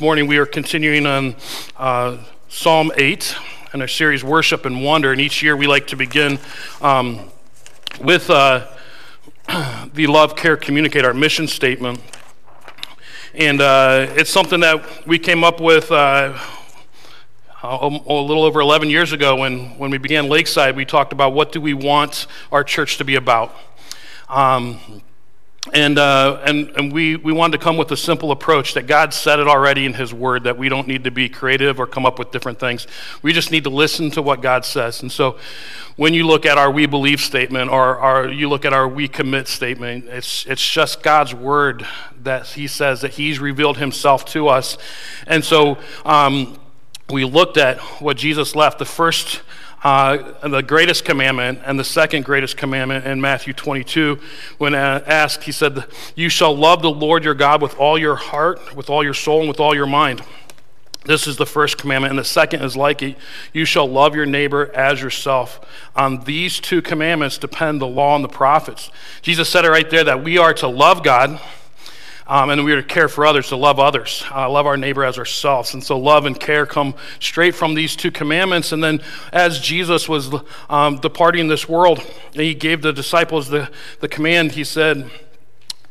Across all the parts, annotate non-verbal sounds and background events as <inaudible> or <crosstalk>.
Morning we are continuing on uh, Psalm 8 and our series Worship and Wonder. And each year we like to begin um, with uh, <clears throat> the Love, Care, Communicate, our mission statement. And uh, it's something that we came up with uh, a little over 11 years ago when, when we began Lakeside. We talked about what do we want our church to be about. Um, and, uh, and, and we, we wanted to come with a simple approach that God said it already in His Word, that we don't need to be creative or come up with different things. We just need to listen to what God says. And so when you look at our we believe statement or our, you look at our we commit statement, it's, it's just God's Word that He says that He's revealed Himself to us. And so um, we looked at what Jesus left. The first uh, the greatest commandment and the second greatest commandment in Matthew 22. When asked, he said, You shall love the Lord your God with all your heart, with all your soul, and with all your mind. This is the first commandment. And the second is like it you shall love your neighbor as yourself. On these two commandments depend the law and the prophets. Jesus said it right there that we are to love God um, and we are to care for others, to love others, uh, love our neighbor as ourselves. And so love and care come straight from these two commandments. And then as Jesus was um, departing this world, he gave the disciples the, the command, he said,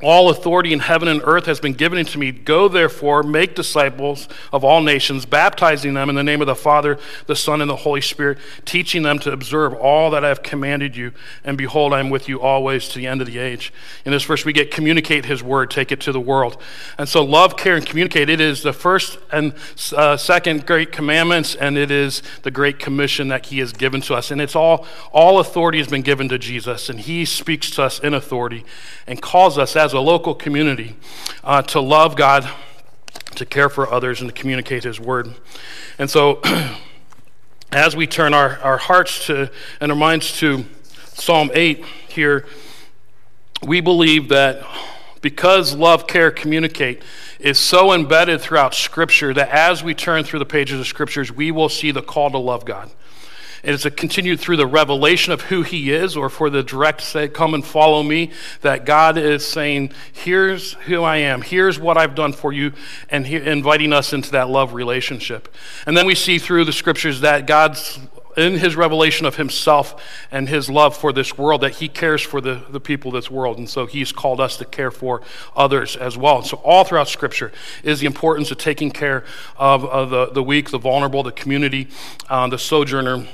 all authority in heaven and earth has been given to me. Go therefore, make disciples of all nations, baptizing them in the name of the Father, the Son, and the Holy Spirit, teaching them to observe all that I have commanded you. And behold, I am with you always to the end of the age. In this verse, we get communicate his word, take it to the world. And so, love, care, and communicate. It is the first and uh, second great commandments, and it is the great commission that he has given to us. And it's all, all authority has been given to Jesus, and he speaks to us in authority and calls us as as a local community uh, to love God, to care for others, and to communicate His word. And so, <clears throat> as we turn our, our hearts to and our minds to Psalm 8 here, we believe that because love, care, communicate is so embedded throughout Scripture that as we turn through the pages of Scriptures, we will see the call to love God. It's a continued through the revelation of who he is, or for the direct say, come and follow me, that God is saying, here's who I am, here's what I've done for you, and he, inviting us into that love relationship. And then we see through the scriptures that God's in his revelation of himself and his love for this world that he cares for the, the people of this world. And so he's called us to care for others as well. And so all throughout Scripture is the importance of taking care of, of the, the weak, the vulnerable, the community, uh, the sojourner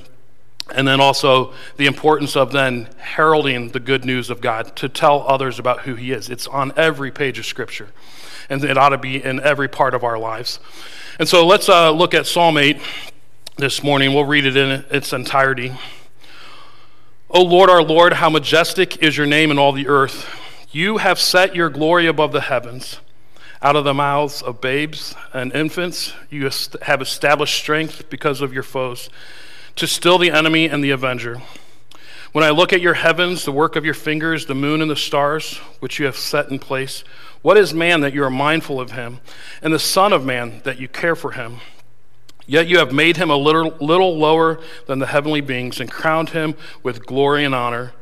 and then also the importance of then heralding the good news of God to tell others about who He is. It's on every page of Scripture, and it ought to be in every part of our lives. And so let's uh, look at Psalm 8 this morning. We'll read it in its entirety. O Lord, our Lord, how majestic is your name in all the earth. You have set your glory above the heavens. Out of the mouths of babes and infants, you have established strength because of your foes to still the enemy and the avenger. When I look at your heavens, the work of your fingers, the moon and the stars, which you have set in place, what is man that you are mindful of him, and the Son of Man that you care for him? Yet you have made him a little, little lower than the heavenly beings and crowned him with glory and honor.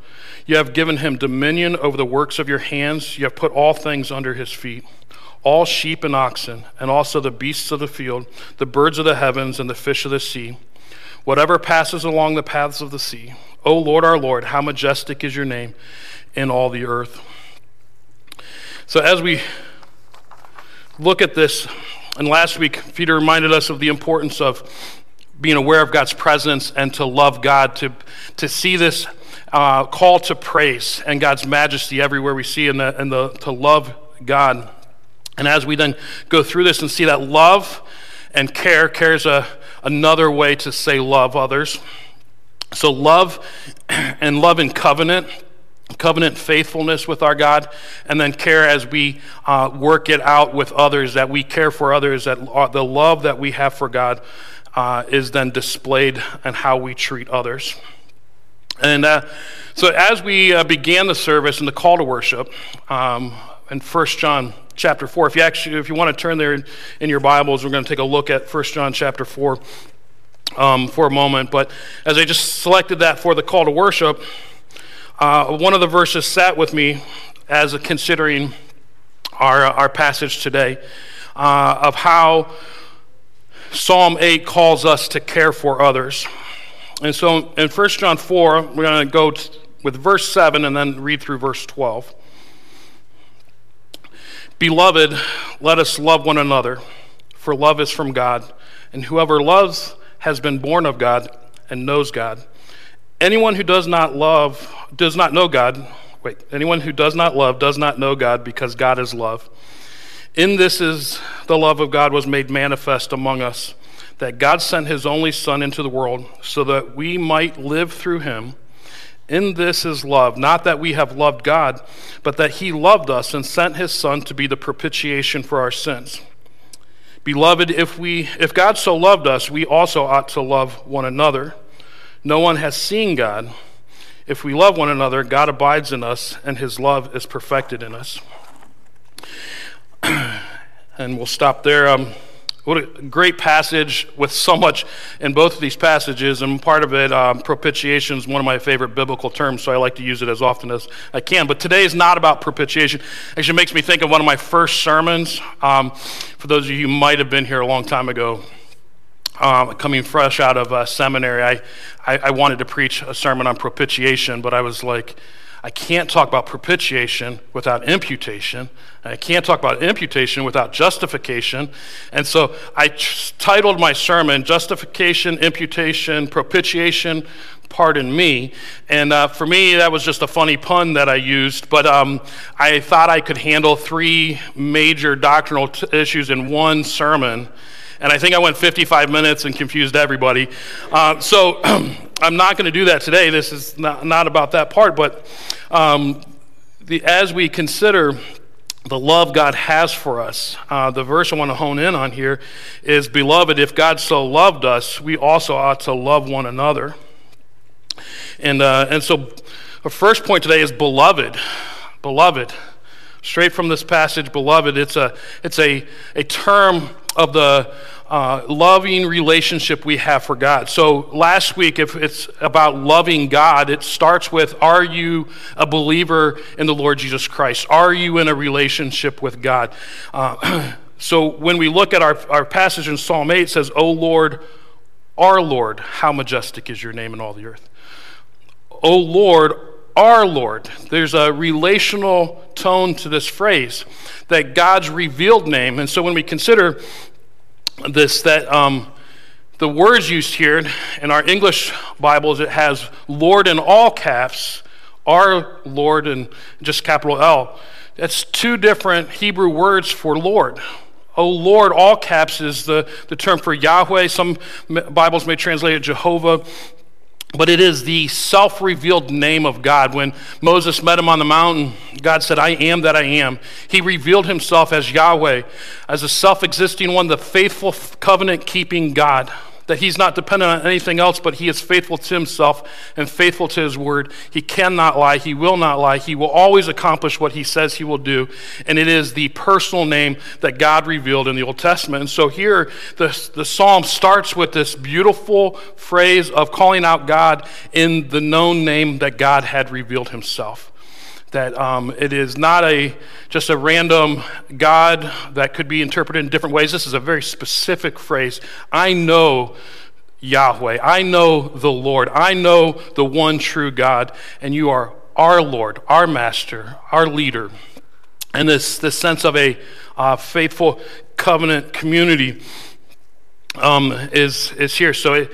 You have given him dominion over the works of your hands. You have put all things under his feet all sheep and oxen, and also the beasts of the field, the birds of the heavens, and the fish of the sea whatever passes along the paths of the sea. O Lord our Lord, how majestic is your name in all the earth. So, as we look at this, and last week, Peter reminded us of the importance of being aware of God's presence and to love God, to, to see this uh, call to praise and God's majesty everywhere we see, and, the, the, to love God. And as we then go through this and see that love and care, care is a another way to say love others. So, love <clears throat> and love in covenant, covenant faithfulness with our God, and then care as we uh, work it out with others, that we care for others, that the love that we have for God uh, is then displayed in how we treat others. And uh, so, as we uh, began the service and the call to worship um, in 1 John chapter 4. If you actually, if you want to turn there in, in your Bibles, we're going to take a look at 1 John chapter 4 um, for a moment. But as I just selected that for the call to worship, uh, one of the verses sat with me as considering our, our passage today. uh, of how Psalm 8 calls us to care for others. And so in 1 John 4, we're going to go with verse 7 and then read through verse 12. Beloved, let us love one another, for love is from God, and whoever loves has been born of God and knows God. Anyone who does not love does not know God. Wait, anyone who does not love does not know God because God is love. In this is the love of God was made manifest among us, that God sent his only Son into the world so that we might live through him. In this is love, not that we have loved God, but that he loved us and sent his Son to be the propitiation for our sins. Beloved, if, we, if God so loved us, we also ought to love one another. No one has seen God. If we love one another, God abides in us, and his love is perfected in us. <clears throat> and we'll stop there. Um, what a great passage with so much in both of these passages, and part of it, um, propitiation, is one of my favorite biblical terms, so I like to use it as often as I can. But today is not about propitiation. Actually, makes me think of one of my first sermons. Um, for those of you who might have been here a long time ago, um, coming fresh out of uh, seminary, I, I, I wanted to preach a sermon on propitiation, but I was like, I can't talk about propitiation without imputation. I can't talk about imputation without justification. And so I t- titled my sermon Justification, Imputation, Propitiation, Pardon Me. And uh, for me, that was just a funny pun that I used, but um, I thought I could handle three major doctrinal t- issues in one sermon. And I think I went 55 minutes and confused everybody. Uh, so <clears throat> I'm not going to do that today. This is not, not about that part, but um, the, as we consider the love God has for us, uh, the verse I want to hone in on here is Beloved, if God so loved us, we also ought to love one another. And, uh, and so, our first point today is Beloved. Beloved. Straight from this passage, beloved, it's a, it's a, a term of the uh, loving relationship we have for God. So, last week, if it's about loving God, it starts with Are you a believer in the Lord Jesus Christ? Are you in a relationship with God? Uh, <clears throat> so, when we look at our, our passage in Psalm 8, it says, O Lord, our Lord, how majestic is your name in all the earth. O Lord, our Lord. There's a relational tone to this phrase that God's revealed name. And so when we consider this that um, the words used here in our English Bibles, it has Lord in all caps, our Lord and just capital L. That's two different Hebrew words for Lord. Oh Lord, all caps is the, the term for Yahweh. Some Bibles may translate it Jehovah but it is the self revealed name of God. When Moses met him on the mountain, God said, I am that I am. He revealed himself as Yahweh, as a self existing one, the faithful covenant keeping God that he's not dependent on anything else, but he is faithful to himself and faithful to his word. He cannot lie. He will not lie. He will always accomplish what he says he will do. And it is the personal name that God revealed in the Old Testament. And so here, the, the psalm starts with this beautiful phrase of calling out God in the known name that God had revealed himself that um, it is not a just a random God that could be interpreted in different ways. This is a very specific phrase. I know Yahweh. I know the Lord. I know the one true God, and you are our Lord, our Master, our leader. And this, this sense of a uh, faithful covenant community um, is, is here. So it,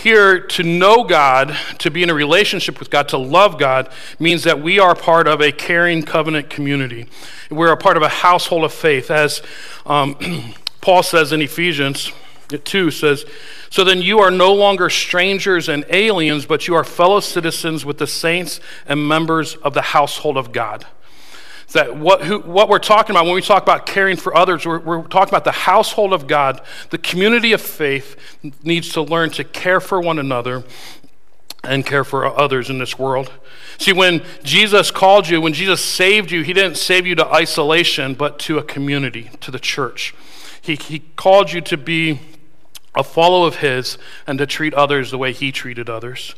here, to know God, to be in a relationship with God, to love God, means that we are part of a caring covenant community. We're a part of a household of faith. As um, <clears throat> Paul says in Ephesians 2 says, So then you are no longer strangers and aliens, but you are fellow citizens with the saints and members of the household of God that what, who, what we're talking about when we talk about caring for others, we're, we're talking about the household of God. The community of faith needs to learn to care for one another and care for others in this world. See, when Jesus called you, when Jesus saved you, he didn't save you to isolation, but to a community, to the church. He, he called you to be a follower of his and to treat others the way he treated others.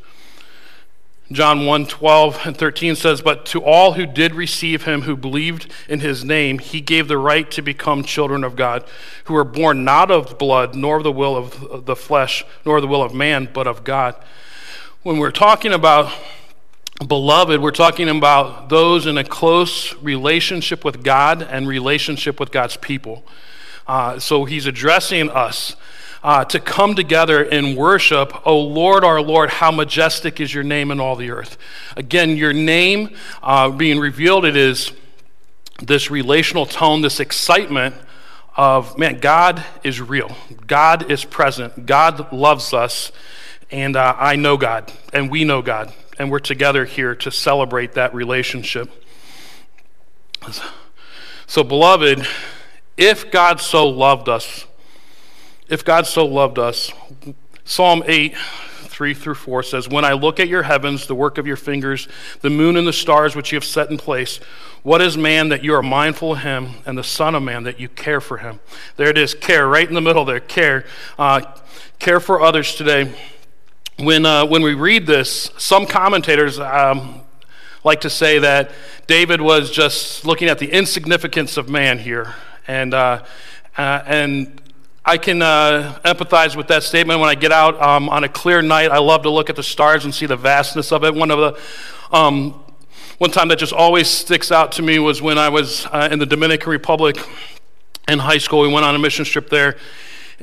John 1 12 and 13 says, But to all who did receive him, who believed in his name, he gave the right to become children of God, who were born not of blood, nor of the will of the flesh, nor the will of man, but of God. When we're talking about beloved, we're talking about those in a close relationship with God and relationship with God's people. Uh, so he's addressing us uh, to come together in worship. Oh Lord, our Lord, how majestic is your name in all the earth. Again, your name uh, being revealed, it is this relational tone, this excitement of, man, God is real. God is present. God loves us. And uh, I know God, and we know God. And we're together here to celebrate that relationship. So, beloved, if God so loved us, if God so loved us, Psalm 8, 3 through 4 says, When I look at your heavens, the work of your fingers, the moon and the stars which you have set in place, what is man that you are mindful of him, and the Son of Man that you care for him? There it is, care, right in the middle there, care. Uh, care for others today. When, uh, when we read this, some commentators um, like to say that David was just looking at the insignificance of man here. And, uh, uh and I can uh, empathize with that statement when I get out um, on a clear night. I love to look at the stars and see the vastness of it. One of the um, one time that just always sticks out to me was when I was uh, in the Dominican Republic in high school. We went on a mission trip there,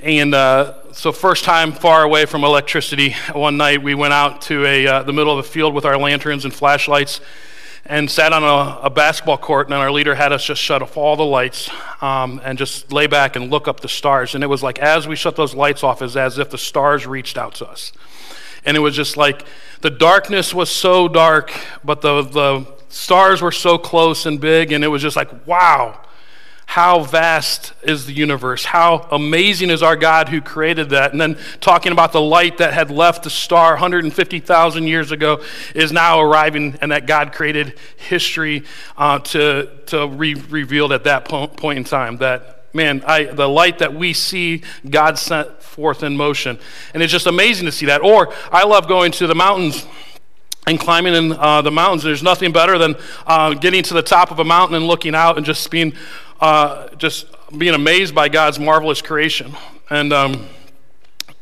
and uh, so first time far away from electricity. One night we went out to a uh, the middle of a field with our lanterns and flashlights and sat on a, a, basketball court, and our leader had us just shut off all the lights um, and just lay back and look up the stars. And it was like as we shut those lights off, is as if the stars reached out to us. And it was just like the darkness was so dark, but the, the stars were so close and big, and it was just like, wow how vast is the universe? How amazing is our God who created that? And then talking about the light that had left the star 150,000 years ago is now arriving, and that God created history uh, to, to re- at that po- point in time. That, man, I, the light that we see, God sent forth in motion. And it's just amazing to see that. Or I love going to the mountains and climbing in uh, the mountains. There's nothing better than uh, getting to the top of a mountain and looking out and just being uh, just being amazed by God's marvelous creation. And, um,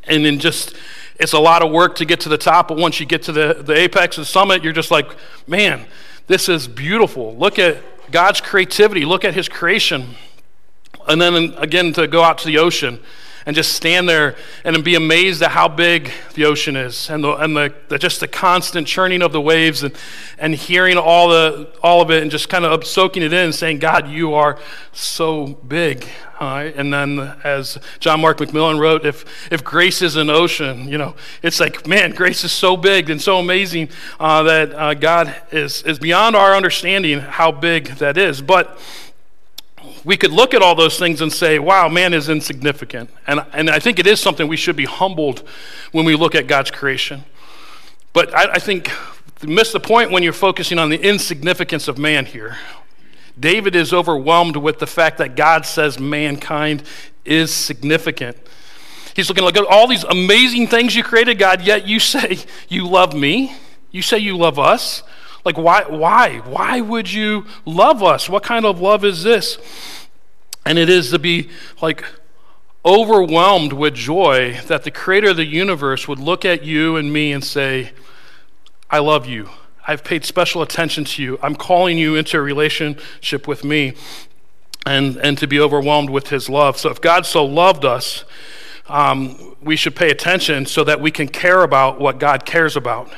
and then just, it's a lot of work to get to the top, but once you get to the, the apex, the summit, you're just like, man, this is beautiful. Look at God's creativity, look at his creation. And then again, to go out to the ocean and just stand there and be amazed at how big the ocean is and, the, and the, the, just the constant churning of the waves and, and hearing all, the, all of it and just kind of soaking it in and saying, God, you are so big. And then, as John Mark McMillan wrote, if, if grace is an ocean, you know, it's like, man, grace is so big and so amazing uh, that uh, God is, is beyond our understanding how big that is. But we could look at all those things and say, wow, man is insignificant. And, and I think it is something we should be humbled when we look at God's creation. But I, I think you miss the point when you're focusing on the insignificance of man here. David is overwhelmed with the fact that God says mankind is significant. He's looking like all these amazing things you created, God, yet you say <laughs> you love me. You say you love us. Like, why? Why? Why would you love us? What kind of love is this? And it is to be like overwhelmed with joy that the creator of the universe would look at you and me and say, I love you. I've paid special attention to you. I'm calling you into a relationship with me and, and to be overwhelmed with his love. So if God so loved us, um, we should pay attention so that we can care about what God cares about.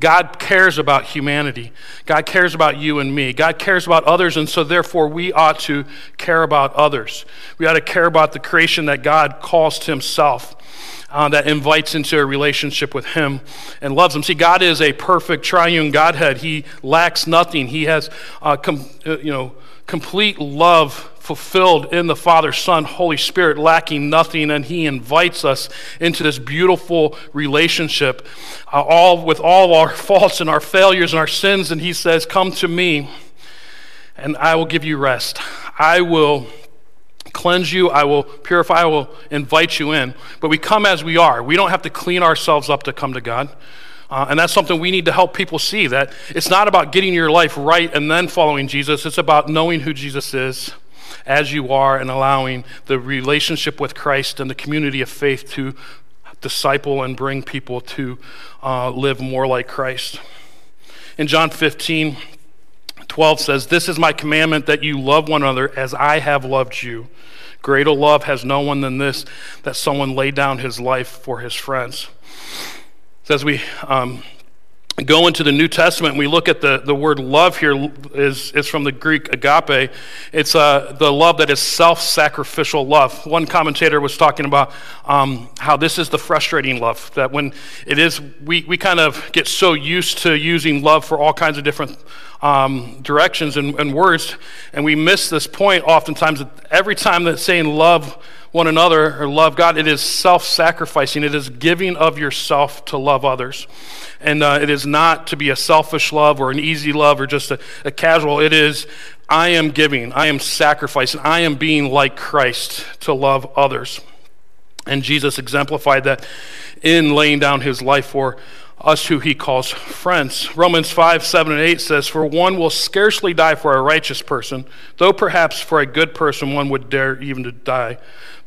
God cares about humanity. God cares about you and me. God cares about others, and so therefore we ought to care about others. We ought to care about the creation that God calls to Himself. Uh, that invites into a relationship with Him and loves Him. See, God is a perfect triune Godhead. He lacks nothing. He has, uh, com- uh, you know, complete love fulfilled in the Father, Son, Holy Spirit, lacking nothing, and He invites us into this beautiful relationship, uh, all with all our <laughs> faults and our failures and our sins. And He says, "Come to me, and I will give you rest. I will." cleanse you, I will purify, I will invite you in. But we come as we are. We don't have to clean ourselves up to come to God. Uh, and that's something we need to help people see that it's not about getting your life right and then following Jesus, it's about knowing who Jesus is as you are and allowing the relationship with Christ and the community of faith to disciple and bring people to uh, live more like Christ. In John 15, 12 says, This is my commandment that you love one another as I have loved you. Greater love has no one than this, that someone lay down his life for his friends. So as we um, go into the New Testament, we look at the, the word love here is, is from the Greek agape. It's uh, the love that is self sacrificial love. One commentator was talking about um, how this is the frustrating love, that when it is, we, we kind of get so used to using love for all kinds of different um, directions and, and words, and we miss this point oftentimes that every time that saying love, one another or love God, it is self sacrificing. It is giving of yourself to love others. And uh, it is not to be a selfish love or an easy love or just a, a casual. It is, I am giving, I am sacrificing, I am being like Christ to love others. And Jesus exemplified that in laying down his life for us who he calls friends. Romans 5, 7, and 8 says, For one will scarcely die for a righteous person, though perhaps for a good person one would dare even to die.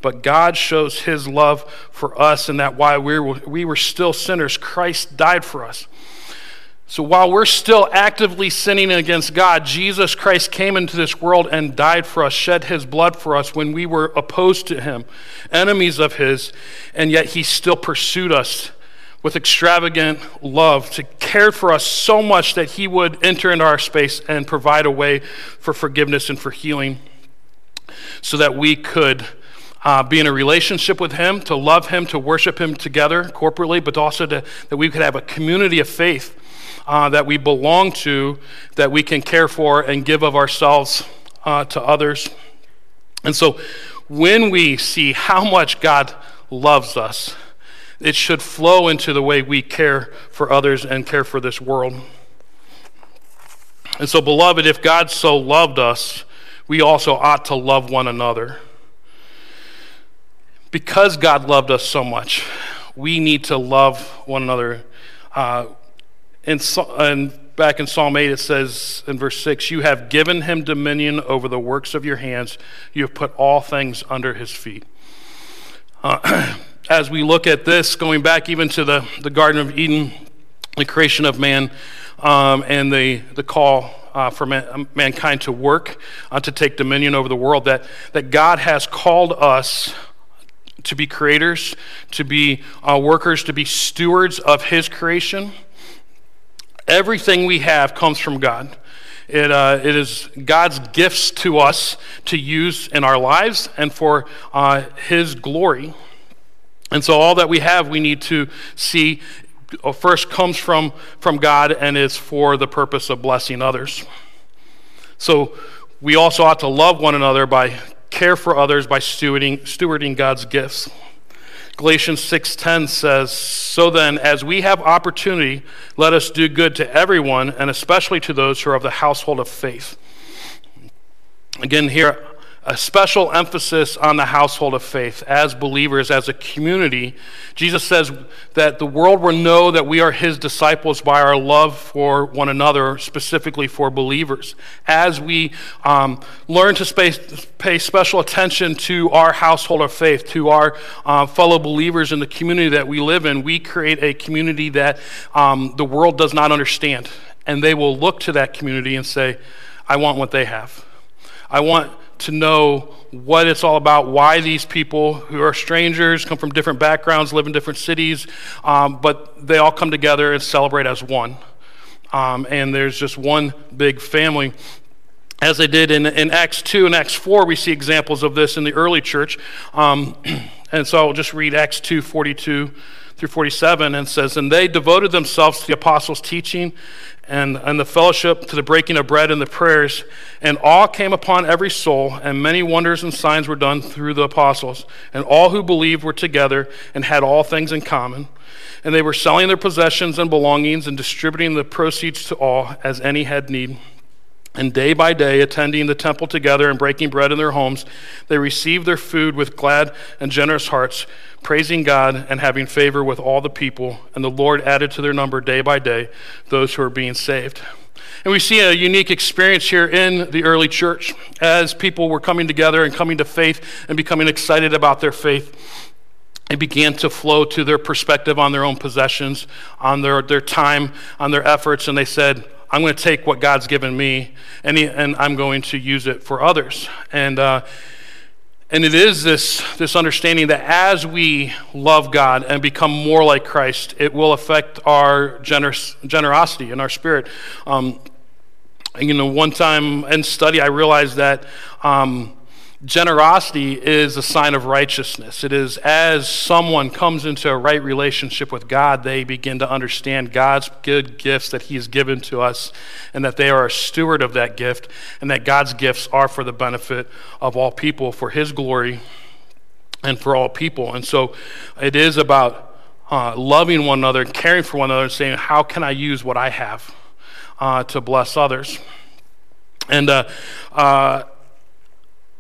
But God shows his love for us, and that while we were, we were still sinners, Christ died for us. So while we're still actively sinning against God, Jesus Christ came into this world and died for us, shed his blood for us when we were opposed to him, enemies of his, and yet he still pursued us with extravagant love, to care for us so much that he would enter into our space and provide a way for forgiveness and for healing so that we could uh, be in a relationship with Him, to love Him, to worship Him together corporately, but also to, that we could have a community of faith uh, that we belong to, that we can care for and give of ourselves uh, to others. And so when we see how much God loves us, it should flow into the way we care for others and care for this world. And so, beloved, if God so loved us, we also ought to love one another because God loved us so much, we need to love one another. Uh, and, and back in Psalm 8, it says in verse 6 You have given him dominion over the works of your hands, you have put all things under his feet. Uh, <clears throat> as we look at this, going back even to the, the Garden of Eden, the creation of man, um, and the, the call uh, for man, mankind to work, uh, to take dominion over the world, that, that God has called us to be creators, to be uh, workers, to be stewards of His creation. Everything we have comes from God. It, uh, it is God's gifts to us to use in our lives and for uh, His glory. And so, all that we have, we need to see uh, first comes from, from God and is for the purpose of blessing others. So, we also ought to love one another by care for others by stewarding, stewarding God's gifts. Galatians 6:10 says, "So then, as we have opportunity, let us do good to everyone, and especially to those who are of the household of faith." Again, here a special emphasis on the household of faith as believers, as a community. Jesus says that the world will know that we are his disciples by our love for one another, specifically for believers. As we um, learn to pay, pay, special attention to our household of faith, to our uh, fellow believers in the community that we live in, we create a community that um, the world does not understand. And they will look to that community and say, I want what they have. I want to know what it's all about, why these people who are strangers, come from different backgrounds, live in different cities, um, but they all come together and celebrate as one. Um, and there's just one big family. As they did in, in Acts 2 and Acts 4, we see examples of this in the early church. Um, <clears throat> and so I'll just read Acts 2 42 through 47 and says, And they devoted themselves to the apostles' teaching and, and the fellowship, to the breaking of bread and the prayers. And awe came upon every soul, and many wonders and signs were done through the apostles. And all who believed were together and had all things in common. And they were selling their possessions and belongings and distributing the proceeds to all as any had need. And day by day, attending the temple together and breaking bread in their homes, they received their food with glad and generous hearts, praising God and having favor with all the people. And the Lord added to their number day by day those who are being saved. And we see a unique experience here in the early church as people were coming together and coming to faith and becoming excited about their faith. It began to flow to their perspective on their own possessions, on their, their time, on their efforts, and they said, I'm going to take what God's given me and, he, and I'm going to use it for others. And, uh, and it is this, this understanding that as we love God and become more like Christ, it will affect our generous, generosity and our spirit. Um, you know, one time in study, I realized that. Um, Generosity is a sign of righteousness. It is as someone comes into a right relationship with God, they begin to understand God's good gifts that He has given to us, and that they are a steward of that gift, and that God's gifts are for the benefit of all people, for His glory, and for all people. And so it is about uh, loving one another, caring for one another, and saying, How can I use what I have uh, to bless others? And uh, uh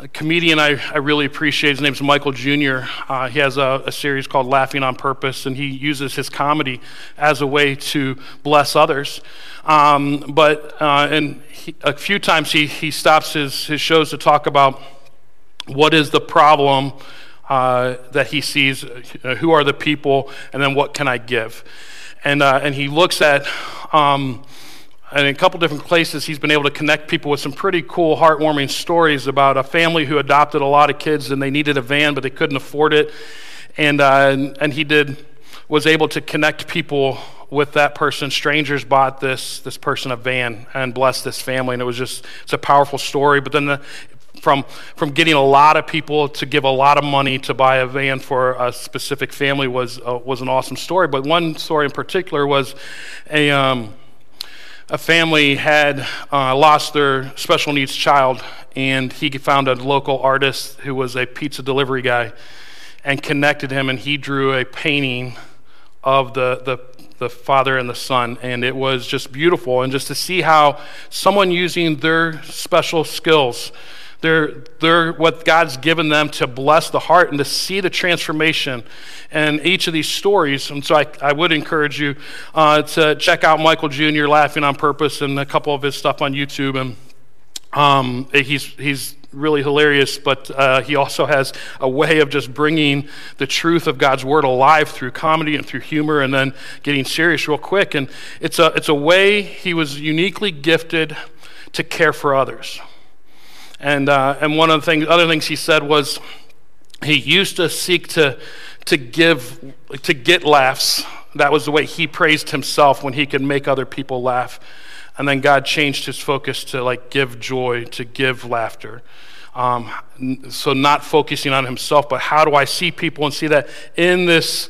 a comedian I, I really appreciate. His name's Michael Jr. Uh, he has a, a, series called Laughing on Purpose, and he uses his comedy as a way to bless others. Um, but uh, and he, a few times he, he stops his, his shows to talk about what is the problem uh, that he sees, uh, who are the people, and then what can I give. And, uh, and he looks at um, in a couple different places, he's been able to connect people with some pretty cool, heartwarming stories about a family who adopted a lot of kids and they needed a van, but they couldn't afford it. And, uh, and, and, he did, was able to connect people with that person. Strangers bought this, this person a van and blessed this family. And it was just, it's a powerful story. But then the, from, from getting a lot of people to give a lot of money to buy a van for a specific family was, uh, was an awesome story. But one story in particular was a, um, a family had uh, lost their special needs child, and he found a local artist who was a pizza delivery guy and connected him, and he drew a painting of the, the, the father and the son. And it was just beautiful. And just to see how someone using their special skills, they're, they're what God's given them to bless the heart and to see the transformation in each of these stories. And so I, I would encourage you uh, to check out Michael Jr. Laughing on Purpose and a couple of his stuff on YouTube. And um, he's, he's really hilarious, but uh, he also has a way of just bringing the truth of God's word alive through comedy and through humor and then getting serious real quick. And it's a, it's a way he was uniquely gifted to care for others. And, uh, and one of the things, other things he said was he used to seek to, to give, to get laughs. That was the way he praised himself when he could make other people laugh. And then God changed his focus to like give joy, to give laughter. Um, so not focusing on himself, but how do I see people and see that in this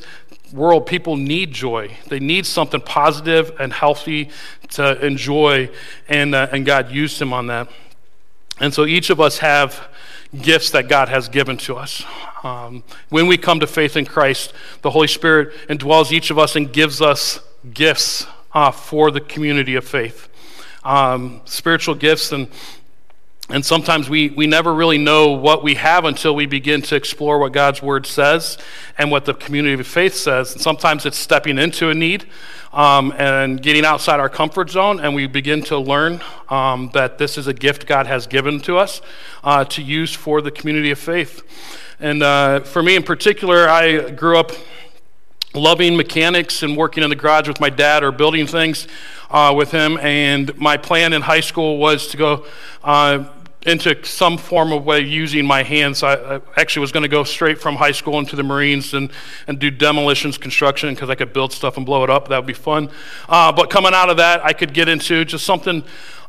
world, people need joy. They need something positive and healthy to enjoy, and, uh, and God used him on that. And so each of us have gifts that God has given to us. Um, when we come to faith in Christ, the Holy Spirit indwells each of us and gives us gifts uh, for the community of faith. Um, spiritual gifts and and sometimes we, we never really know what we have until we begin to explore what God's word says and what the community of faith says. And sometimes it's stepping into a need um, and getting outside our comfort zone, and we begin to learn um, that this is a gift God has given to us uh, to use for the community of faith. And uh, for me in particular, I grew up loving mechanics and working in the garage with my dad or building things uh, with him. And my plan in high school was to go uh, into some form of way using my hands. I, I actually was going to go straight from high school into the Marines and, and do demolitions, construction, because I could build stuff and blow it up. That would be fun. Uh, but coming out of that, I could get into just something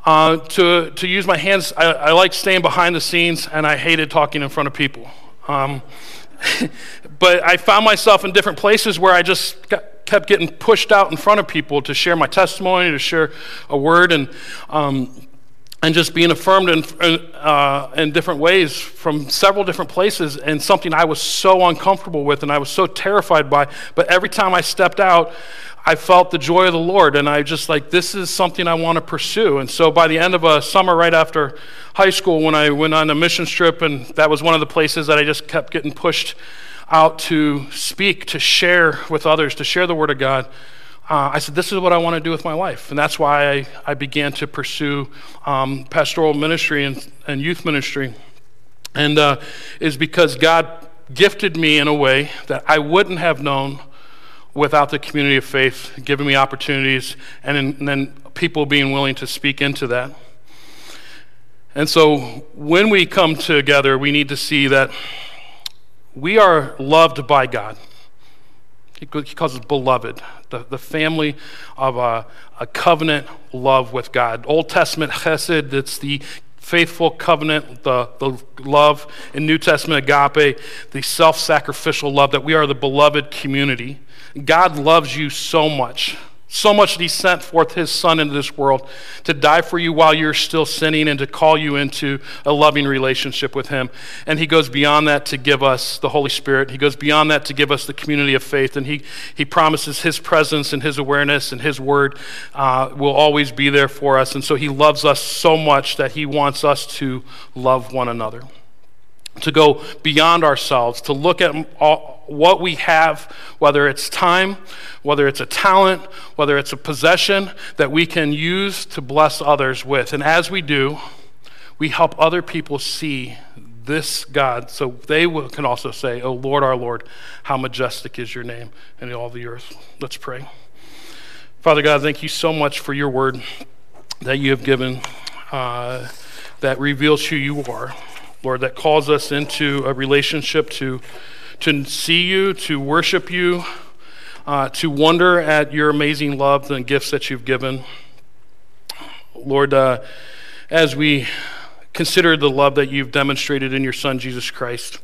uh, to, to use my hands. I, I like staying behind the scenes, and I hated talking in front of people. Um, <laughs> but I found myself in different places where I just got, kept getting pushed out in front of people to share my testimony, to share a word. And um, and just being affirmed in, uh, in different ways from several different places and something I was so uncomfortable with and I was so terrified by. But every time I stepped out, I felt the joy of the Lord, and I just like, this is something I want to pursue. And so by the end of a summer, right after high school, when I went on a mission trip, and that was one of the places that I just kept getting pushed out to speak, to share with others, to share the Word of God uh, I said, This is what I want to do with my life. And that's why I, I began to pursue um, pastoral ministry and, and, youth ministry. And uh, is because God gifted me in a way that I wouldn't have known without the community of faith giving me opportunities and, and then people being willing to speak into that. And so when we come together, we need to see that we are loved by God. He calls us beloved, the, the family of a, a covenant love with God. Old Testament chesed, it's the faithful covenant, the, the love. In New Testament agape, the self sacrificial love that we are the beloved community. God loves you so much so much that he sent forth his son into this world to die for you while you're still sinning and to call you into a loving relationship with him. And he goes beyond that to give us the Holy Spirit. He goes beyond that to give us the community of faith. And he, he promises his presence and his awareness and his word uh, will always be there for us. And so he loves us so much that he wants us to love one another to go beyond ourselves, to look at all, what we have, whether it's time, whether it's a talent, whether it's a possession that we can use to bless others with. And as we do, we help other people see this God so they will, can also say, Oh Lord, our Lord, how majestic is your name in all the earth. Let's pray. Father God, thank you so much for your word that you have given uh, that reveals who you are. Lord, that calls us into a relationship to, to see you, to worship you, uh, to wonder at your amazing love and gifts that you've given. Lord, uh, as we consider the love that you've demonstrated in your Son, Jesus Christ,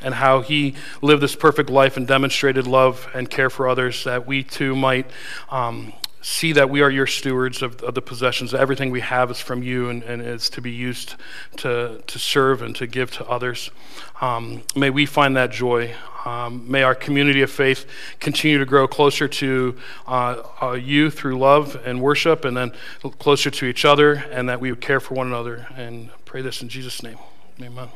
and how he lived this perfect life and demonstrated love and care for others, that we too might um, see that we are your stewards of, of the possessions. Everything we have is from you and, and is to be used to, to serve and to give to others. Um, may we find that joy. Um, may our community of faith continue to grow closer to uh, uh, you through love and worship, and then closer to each other, and that we would care for one another. And pray this in Jesus' name. Amen.